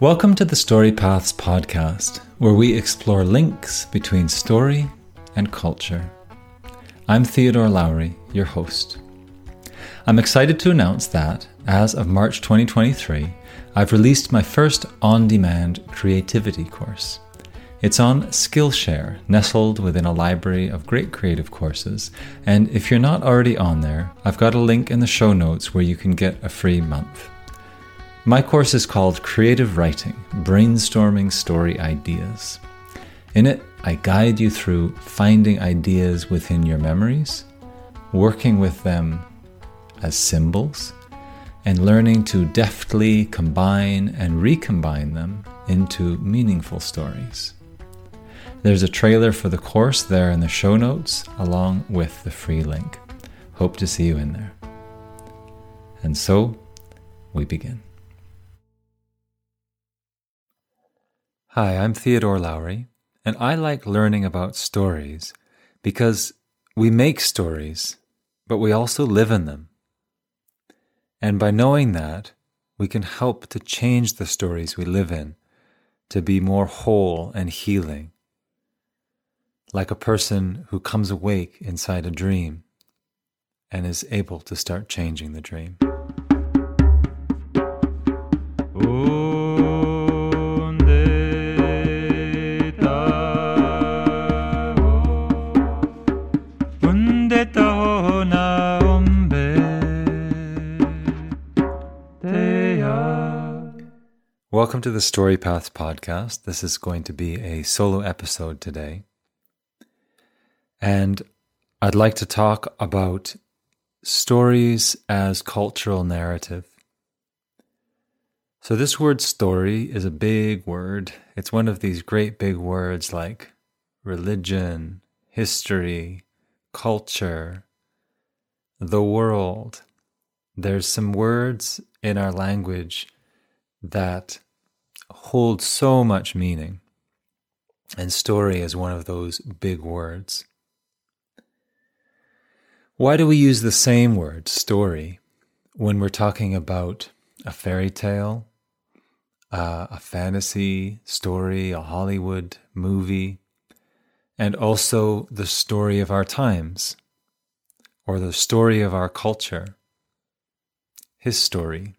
Welcome to the Story Paths podcast, where we explore links between story and culture. I'm Theodore Lowry, your host. I'm excited to announce that, as of March 2023, I've released my first on demand creativity course. It's on Skillshare, nestled within a library of great creative courses. And if you're not already on there, I've got a link in the show notes where you can get a free month. My course is called Creative Writing Brainstorming Story Ideas. In it, I guide you through finding ideas within your memories, working with them as symbols, and learning to deftly combine and recombine them into meaningful stories. There's a trailer for the course there in the show notes, along with the free link. Hope to see you in there. And so, we begin. Hi, I'm Theodore Lowry, and I like learning about stories because we make stories, but we also live in them. And by knowing that, we can help to change the stories we live in to be more whole and healing. Like a person who comes awake inside a dream and is able to start changing the dream. Welcome to the Story Paths podcast. This is going to be a solo episode today. And I'd like to talk about stories as cultural narrative. So, this word story is a big word. It's one of these great big words like religion, history, culture, the world. There's some words in our language that hold so much meaning. And story is one of those big words. Why do we use the same word, story, when we're talking about a fairy tale, uh, a fantasy story, a Hollywood movie, and also the story of our times, or the story of our culture, his story?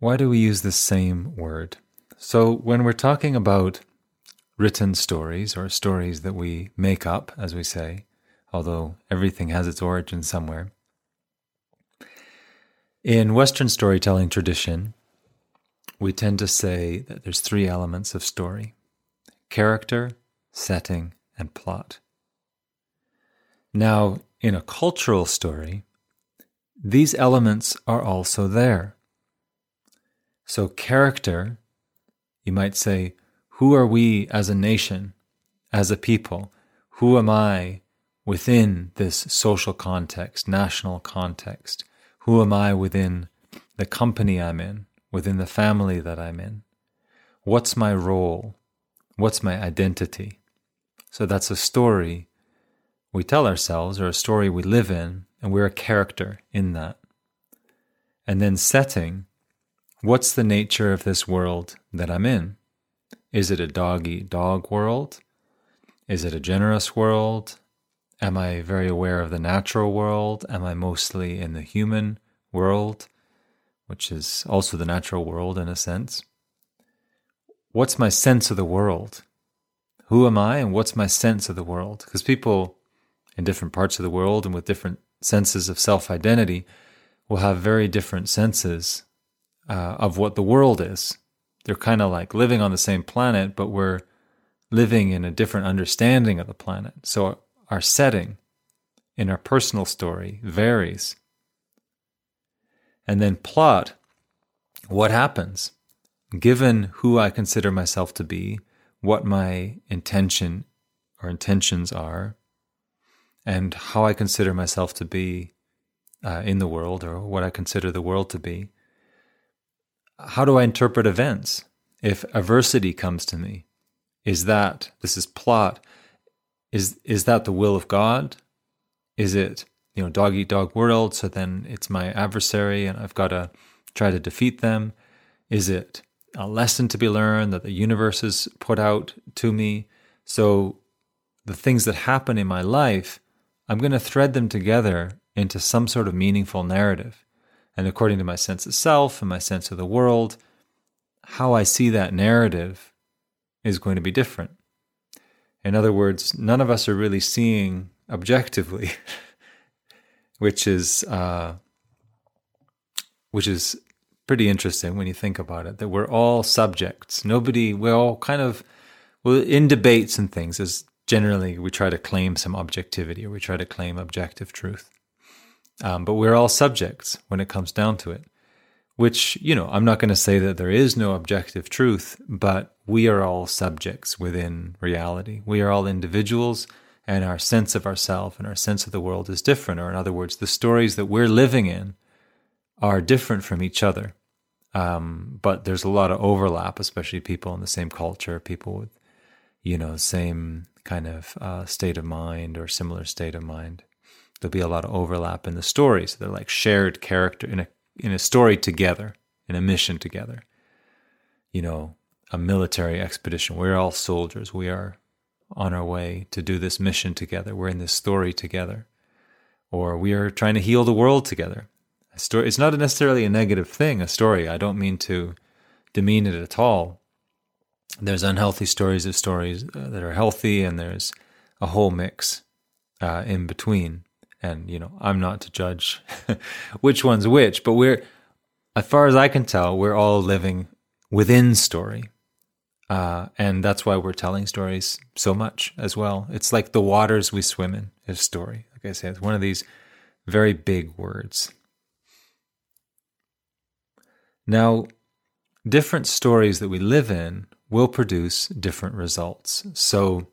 Why do we use the same word? So, when we're talking about written stories or stories that we make up, as we say, although everything has its origin somewhere, in Western storytelling tradition, we tend to say that there's three elements of story character, setting, and plot. Now, in a cultural story, these elements are also there. So, character, you might say, who are we as a nation, as a people? Who am I within this social context, national context? Who am I within the company I'm in, within the family that I'm in? What's my role? What's my identity? So that's a story we tell ourselves or a story we live in, and we're a character in that. And then setting What's the nature of this world that I'm in? Is it a dog eat dog world? Is it a generous world? Am I very aware of the natural world? Am I mostly in the human world, which is also the natural world in a sense? What's my sense of the world? Who am I and what's my sense of the world? Because people in different parts of the world and with different senses of self identity will have very different senses uh, of what the world is. They're kind of like living on the same planet, but we're living in a different understanding of the planet. So our setting in our personal story varies. And then plot what happens given who I consider myself to be, what my intention or intentions are, and how I consider myself to be uh, in the world or what I consider the world to be how do I interpret events? If adversity comes to me, is that this is plot? Is is that the will of God? Is it you know dog eat dog world? So then it's my adversary, and I've got to try to defeat them? Is it a lesson to be learned that the universe has put out to me? So the things that happen in my life, I'm going to thread them together into some sort of meaningful narrative. And according to my sense of self and my sense of the world, how I see that narrative is going to be different. In other words, none of us are really seeing objectively, which is uh, which is pretty interesting when you think about it. That we're all subjects. Nobody. We're all kind of well in debates and things. As generally we try to claim some objectivity or we try to claim objective truth, um, but we're all subjects when it comes down to it which, you know, I'm not going to say that there is no objective truth, but we are all subjects within reality. We are all individuals, and our sense of ourself and our sense of the world is different. Or, in other words, the stories that we're living in are different from each other. Um, but there's a lot of overlap, especially people in the same culture, people with, you know, same kind of uh, state of mind or similar state of mind. There'll be a lot of overlap in the stories. They're like shared character in a in a story together, in a mission together. You know, a military expedition. We're all soldiers. We are on our way to do this mission together. We're in this story together. Or we are trying to heal the world together. A story it's not necessarily a negative thing, a story. I don't mean to demean it at all. There's unhealthy stories of stories uh, that are healthy, and there's a whole mix uh, in between and you know i'm not to judge which one's which but we're as far as i can tell we're all living within story. Uh, and that's why we're telling stories so much as well. It's like the waters we swim in is story. Like i said it's one of these very big words. Now different stories that we live in will produce different results. So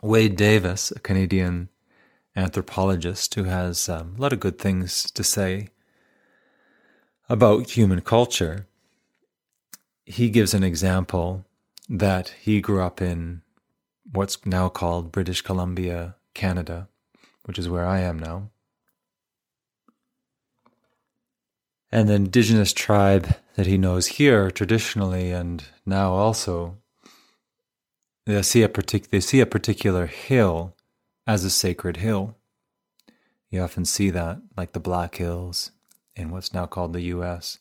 wade davis a canadian anthropologist who has um, a lot of good things to say about human culture. He gives an example that he grew up in what's now called British Columbia, Canada, which is where I am now. And the indigenous tribe that he knows here traditionally and now also, they see a, partic- they see a particular hill as a sacred hill. You often see that, like the Black Hills in what's now called the U.S.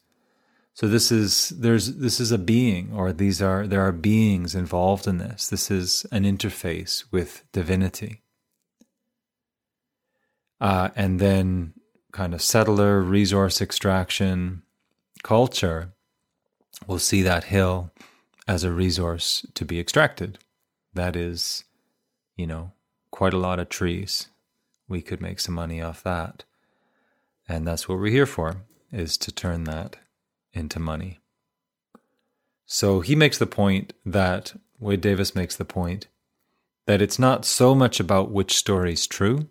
So this is there's this is a being, or these are there are beings involved in this. This is an interface with divinity, uh, and then kind of settler resource extraction culture will see that hill as a resource to be extracted. That is, you know, quite a lot of trees. We could make some money off that. And that's what we're here for, is to turn that into money. So he makes the point that, Wade Davis makes the point, that it's not so much about which story is true,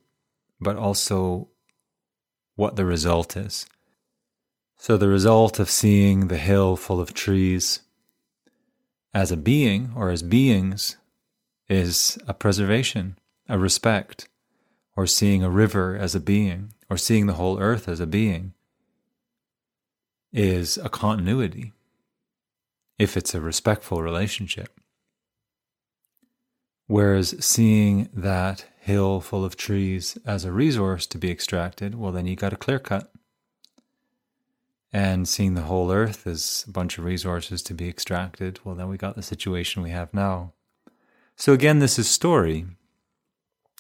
but also what the result is. So the result of seeing the hill full of trees as a being or as beings is a preservation a respect, or seeing a river as a being, or seeing the whole earth as a being, is a continuity if it's a respectful relationship. Whereas seeing that hill full of trees as a resource to be extracted, well, then you got a clear cut. And seeing the whole earth as a bunch of resources to be extracted, well, then we got the situation we have now. So, again, this is story.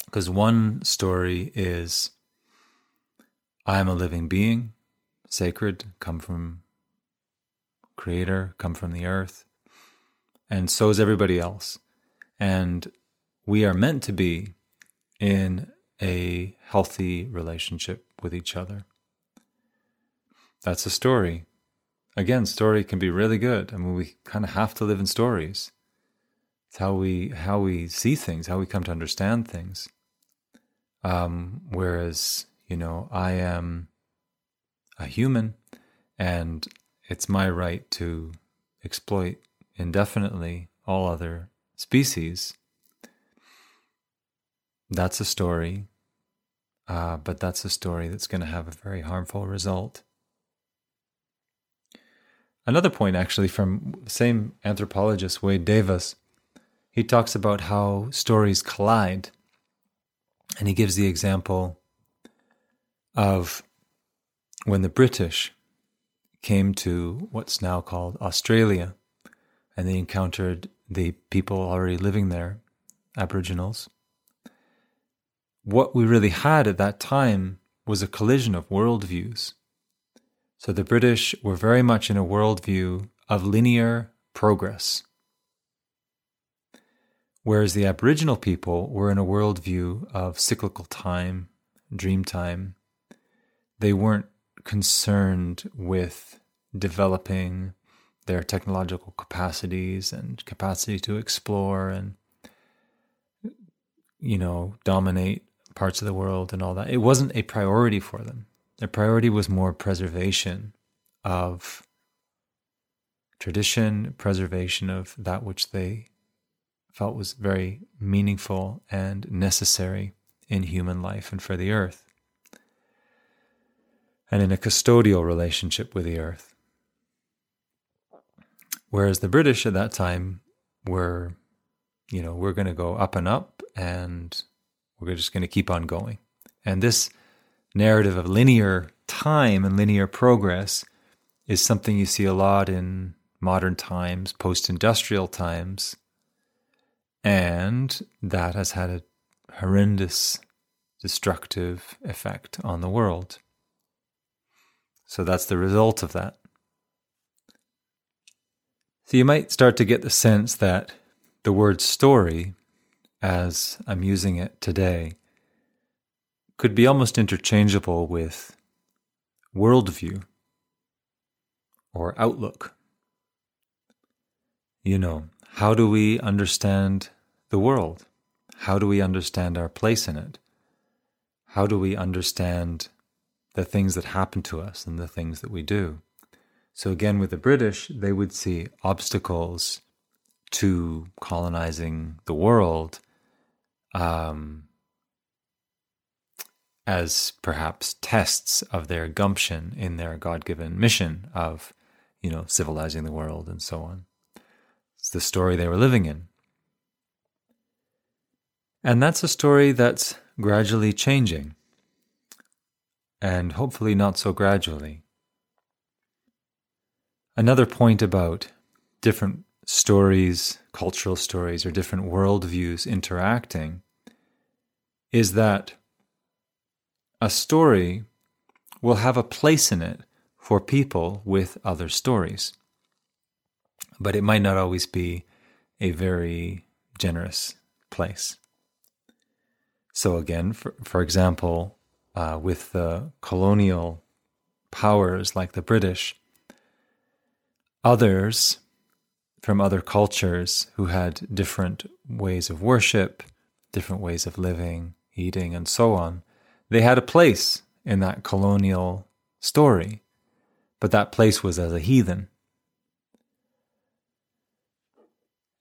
Because one story is I am a living being, sacred, come from creator, come from the earth, and so is everybody else. And we are meant to be in a healthy relationship with each other. That's a story. Again, story can be really good. I mean, we kind of have to live in stories. It's how we how we see things, how we come to understand things. Um, whereas, you know, I am a human and it's my right to exploit indefinitely all other species. That's a story, uh, but that's a story that's going to have a very harmful result. another point actually from the same anthropologist Wade Davis. He talks about how stories collide. And he gives the example of when the British came to what's now called Australia and they encountered the people already living there, Aboriginals. What we really had at that time was a collision of worldviews. So the British were very much in a worldview of linear progress, whereas the Aboriginal people were in a worldview of cyclical time, dream time. They weren't concerned with developing their technological capacities and capacity to explore and you know dominate parts of the world and all that it wasn't a priority for them their priority was more preservation of tradition preservation of that which they felt was very meaningful and necessary in human life and for the earth and in a custodial relationship with the earth Whereas the British at that time were, you know, we're going to go up and up and we're just going to keep on going. And this narrative of linear time and linear progress is something you see a lot in modern times, post industrial times. And that has had a horrendous destructive effect on the world. So that's the result of that. So you might start to get the sense that the word story, as I'm using it today, could be almost interchangeable with worldview or outlook. You know, how do we understand the world? How do we understand our place in it? How do we understand the things that happen to us and the things that we do? So, again, with the British, they would see obstacles to colonizing the world um, as perhaps tests of their gumption in their God given mission of, you know, civilizing the world and so on. It's the story they were living in. And that's a story that's gradually changing, and hopefully not so gradually. Another point about different stories, cultural stories, or different worldviews interacting is that a story will have a place in it for people with other stories. But it might not always be a very generous place. So, again, for, for example, uh, with the colonial powers like the British, others from other cultures who had different ways of worship, different ways of living, eating, and so on, they had a place in that colonial story, but that place was as a heathen.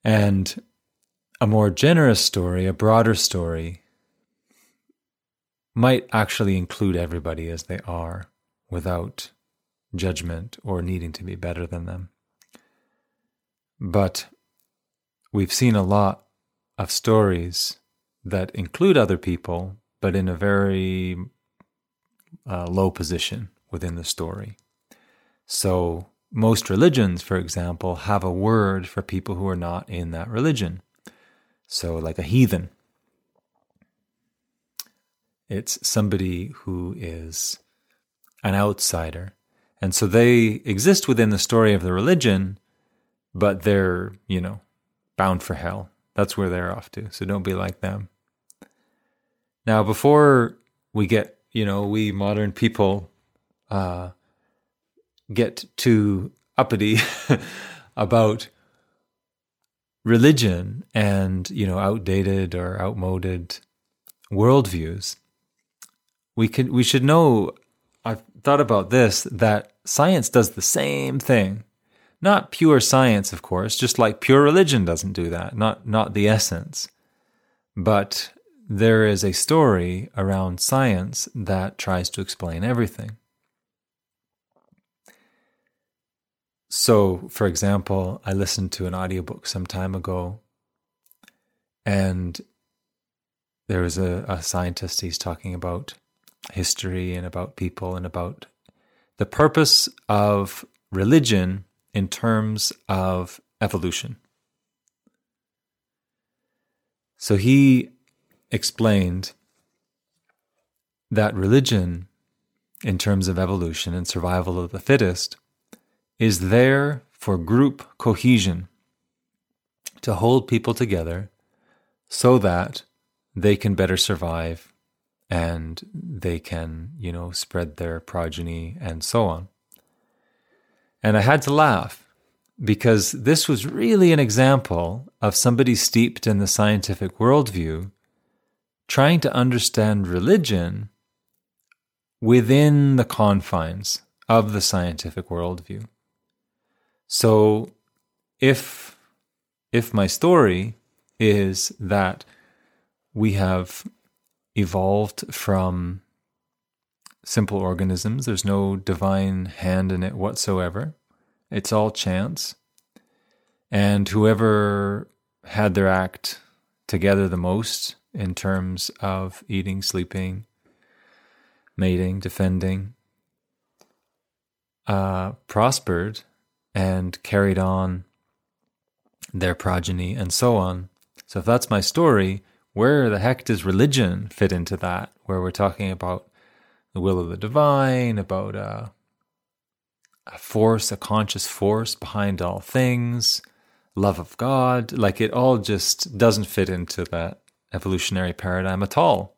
And a more generous story, a broader story, might actually include everybody as they are without judgment or needing to be better than them. But we've seen a lot of stories that include other people, but in a very uh, low position within the story. So, most religions, for example, have a word for people who are not in that religion. So, like a heathen, it's somebody who is an outsider. And so they exist within the story of the religion, but they're, you know, bound for hell. That's where they're off to. So don't be like them. Now, before we get, you know, we modern people uh, get too uppity about religion and, you know, outdated or outmoded worldviews, we could we should know. I've thought about this that science does the same thing not pure science, of course, just like pure religion doesn't do that, not, not the essence. But there is a story around science that tries to explain everything. So, for example, I listened to an audiobook some time ago, and there was a, a scientist, he's talking about history and about people and about the purpose of religion in terms of evolution. So he explained that religion, in terms of evolution and survival of the fittest, is there for group cohesion, to hold people together so that they can better survive and they can, you know, spread their progeny and so on. And I had to laugh because this was really an example of somebody steeped in the scientific worldview trying to understand religion within the confines of the scientific worldview. So if if my story is that we have evolved from simple organisms, there's no divine hand in it whatsoever. It's all chance. And whoever had their act together the most in terms of eating, sleeping, mating, defending, uh, prospered and carried on their progeny and so on. So, if that's my story, where the heck does religion fit into that? Where we're talking about the will of the divine, about uh, a force, a conscious force behind all things, love of God. Like it all just doesn't fit into that evolutionary paradigm at all.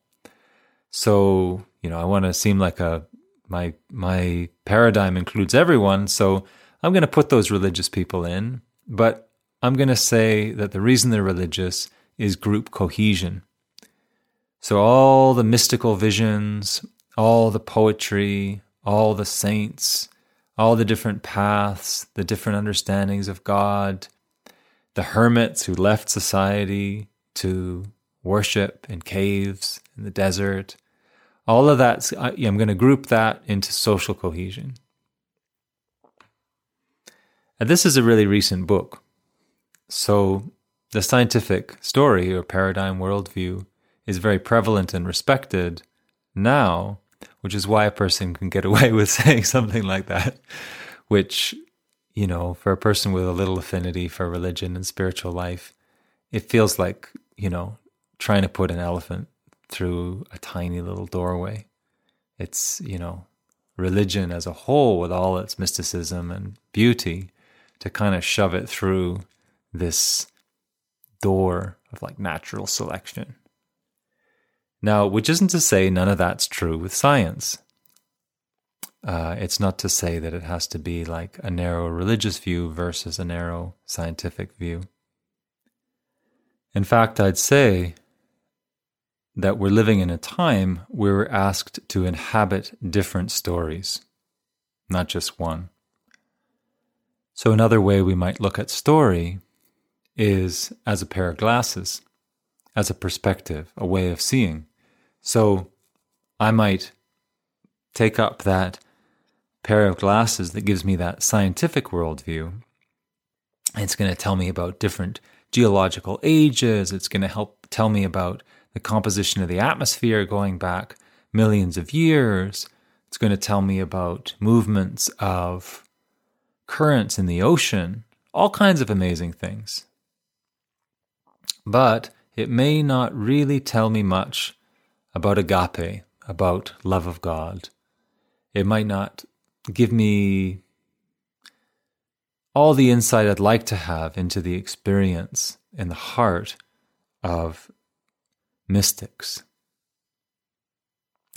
So, you know, I want to seem like a my my paradigm includes everyone, so I'm going to put those religious people in, but I'm going to say that the reason they're religious is group cohesion. So, all the mystical visions, all the poetry, all the saints, all the different paths, the different understandings of God, the hermits who left society to worship in caves in the desert, all of that, I'm going to group that into social cohesion. And this is a really recent book. So the scientific story or paradigm worldview is very prevalent and respected now, which is why a person can get away with saying something like that, which, you know, for a person with a little affinity for religion and spiritual life, it feels like, you know, trying to put an elephant through a tiny little doorway. It's, you know, religion as a whole with all its mysticism and beauty to kind of shove it through this door of like natural selection. Now, which isn't to say none of that's true with science. Uh, it's not to say that it has to be like a narrow religious view versus a narrow scientific view. In fact, I'd say that we're living in a time where we're asked to inhabit different stories, not just one. So, another way we might look at story is as a pair of glasses, as a perspective, a way of seeing. So, I might take up that pair of glasses that gives me that scientific worldview. It's going to tell me about different geological ages. It's going to help tell me about the composition of the atmosphere going back millions of years. It's going to tell me about movements of currents in the ocean, all kinds of amazing things. But it may not really tell me much about agape, about love of God. It might not give me all the insight I'd like to have into the experience in the heart of mystics.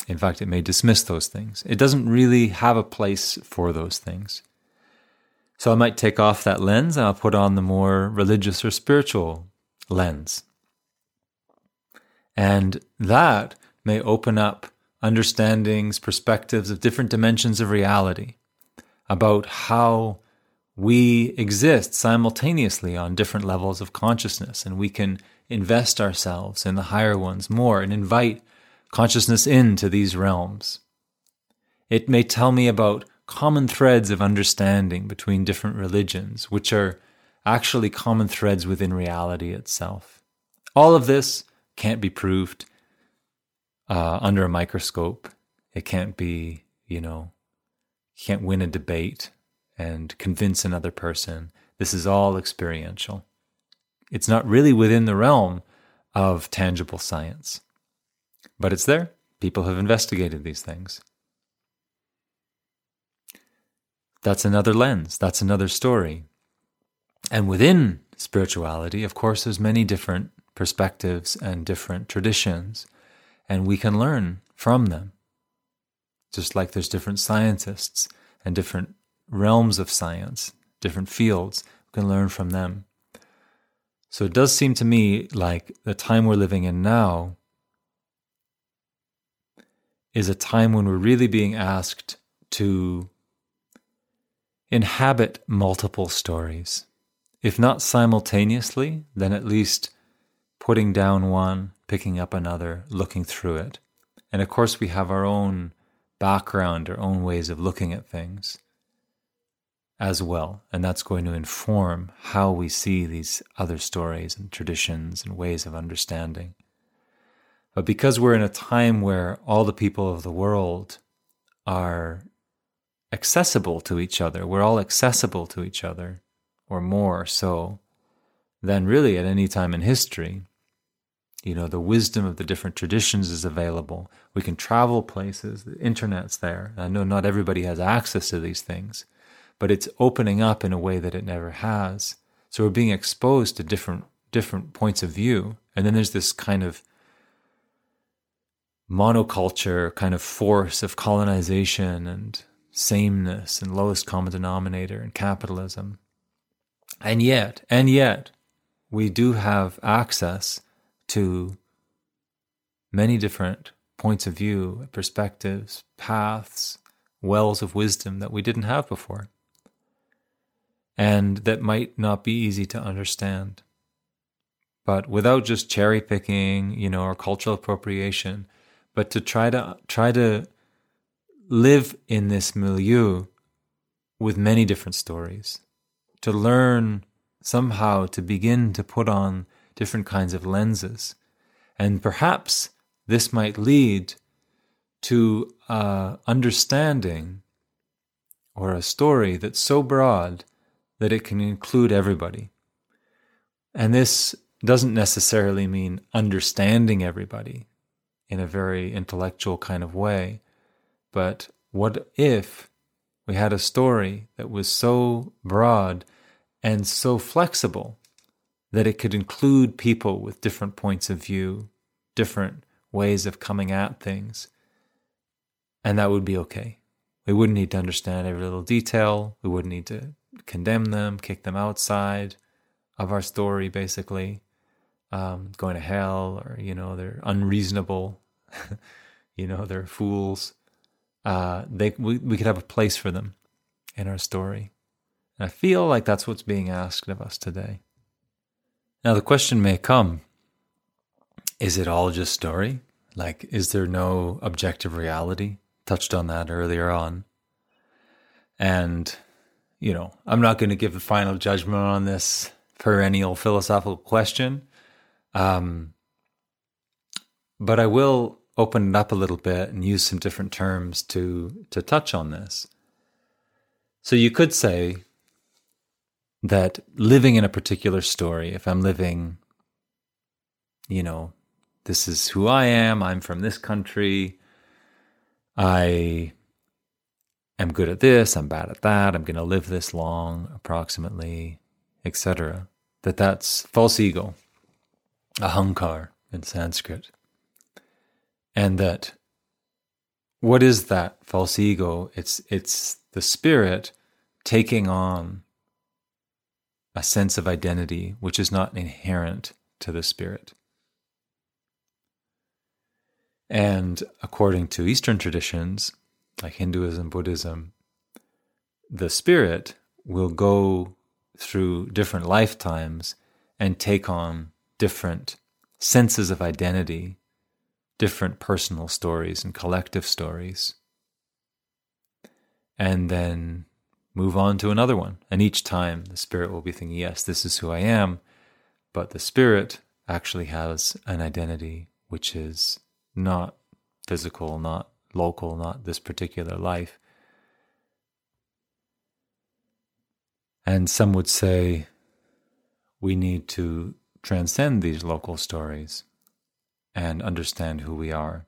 In fact, it may dismiss those things. It doesn't really have a place for those things. So I might take off that lens and I'll put on the more religious or spiritual lens. And that may open up understandings, perspectives of different dimensions of reality about how we exist simultaneously on different levels of consciousness, and we can invest ourselves in the higher ones more and invite consciousness into these realms. It may tell me about common threads of understanding between different religions, which are actually common threads within reality itself. All of this can't be proved uh, under a microscope. It can't be, you know, can't win a debate and convince another person. This is all experiential. It's not really within the realm of tangible science, but it's there. People have investigated these things. That's another lens, that's another story. And within spirituality, of course, there's many different perspectives and different traditions, and we can learn from them. Just like there's different scientists and different realms of science, different fields, we can learn from them. So it does seem to me like the time we're living in now is a time when we're really being asked to inhabit multiple stories. If not simultaneously, then at least putting down one, picking up another, looking through it. And of course, we have our own background, our own ways of looking at things as well. And that's going to inform how we see these other stories and traditions and ways of understanding. But because we're in a time where all the people of the world are accessible to each other, we're all accessible to each other, or more so than really at any time in history. You know, the wisdom of the different traditions is available. We can travel places, the internet's there. I know not everybody has access to these things, but it's opening up in a way that it never has. So we're being exposed to different different points of view. And then there's this kind of monoculture kind of force of colonization and sameness and lowest common denominator and capitalism. And yet, and yet, we do have access to many different points of view, perspectives, paths, wells of wisdom that we didn't have before and that might not be easy to understand. But without just cherry picking, you know, or cultural appropriation, but to try to try to live in this milieu with many different stories, to learn somehow to begin to put on different kinds of lenses. And perhaps this might lead to uh, understanding or a story that's so broad that it can include everybody. And this doesn't necessarily mean understanding everybody in a very intellectual kind of way, but what if we had a story that was so broad and so flexible that it could include people with different points of view, different ways of coming at things, and that would be okay. We wouldn't need to understand every little detail. We wouldn't need to condemn them, kick them outside of our story, basically, um, going to hell, or, you know, they're unreasonable, you know, they're fools. Uh, they, we, we could have a place for them in our story. And I feel like that's what's being asked of us today. Now, the question may come is it all just story? Like, is there no objective reality? Touched on that earlier on. And you know, I'm not going to give the final judgment on this perennial philosophical question. Um, but I will open it up a little bit and use some different terms to to touch on this. So you could say that living in a particular story, if I'm living, you know, this is who I am, I'm from this country, I am good at this, I'm bad at that, I'm going to live this long, approximately, etc. That that's false ego, ahankar in Sanskrit. And that what is that false ego? It's it's the spirit taking on a sense of identity which is not inherent to the spirit. And according to Eastern traditions, like Hinduism, Buddhism, the spirit will go through different lifetimes and take on different senses of identity, different personal stories and collective stories. and then move on to another one. And each time the spirit will be thinking, yes, this is who I am. But the spirit actually has an identity which is not physical, not local, not this particular life. And some would say we need to transcend these local stories and understand who we are,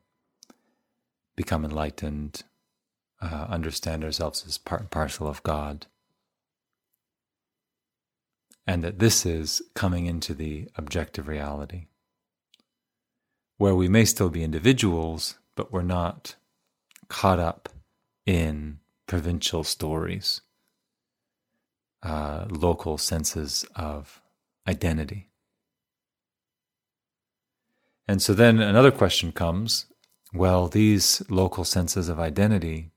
become enlightened, uh, understand ourselves as part and parcel of God. And that this is coming into the objective reality, where we may still be individuals, but we're not caught up in provincial stories, uh, local senses of identity. And so then another question comes well, these local senses of identity,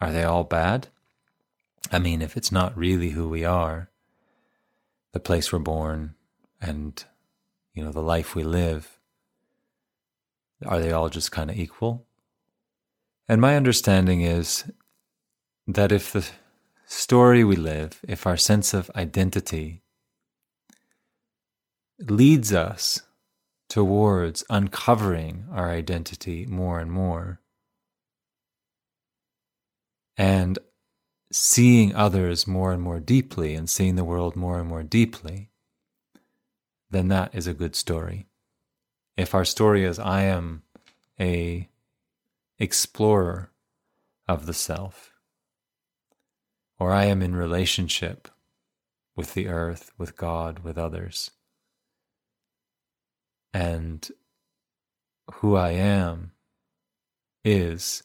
are they all bad? I mean, if it's not really who we are, the place we're born, and, you know, the life we live, are they all just kind of equal? And my understanding is that if the story we live, if our sense of identity leads us towards uncovering our identity more and more and seeing others more and more deeply and seeing the world more and more deeply, then that is a good story. If our story is, I am a explorer of the self, or I am in relationship with the earth, with God, with others, and who I am is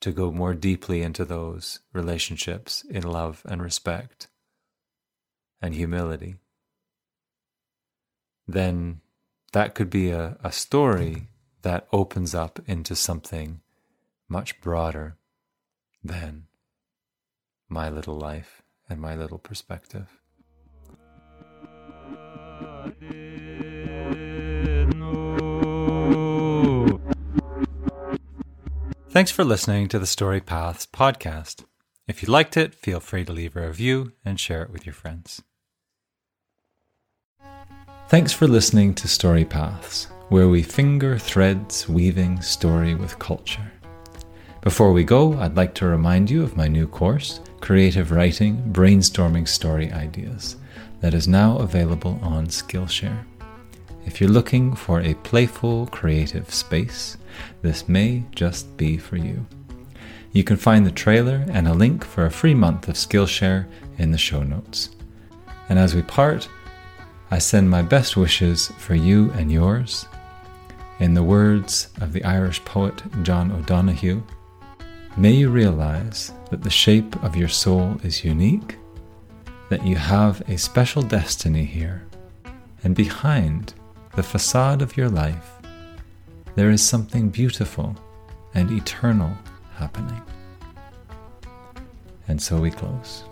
to go more deeply into those relationships in love and respect and humility, then that could be a, a story that opens up into something much broader than my little life and my little perspective. Thanks for listening to the Story Paths podcast. If you liked it, feel free to leave a review and share it with your friends. Thanks for listening to Story Paths, where we finger threads weaving story with culture. Before we go, I'd like to remind you of my new course, Creative Writing Brainstorming Story Ideas, that is now available on Skillshare. If you're looking for a playful, creative space, this may just be for you. You can find the trailer and a link for a free month of Skillshare in the show notes. And as we part, I send my best wishes for you and yours. In the words of the Irish poet John O'Donohue, may you realize that the shape of your soul is unique, that you have a special destiny here, and behind the facade of your life, there is something beautiful and eternal happening. And so we close.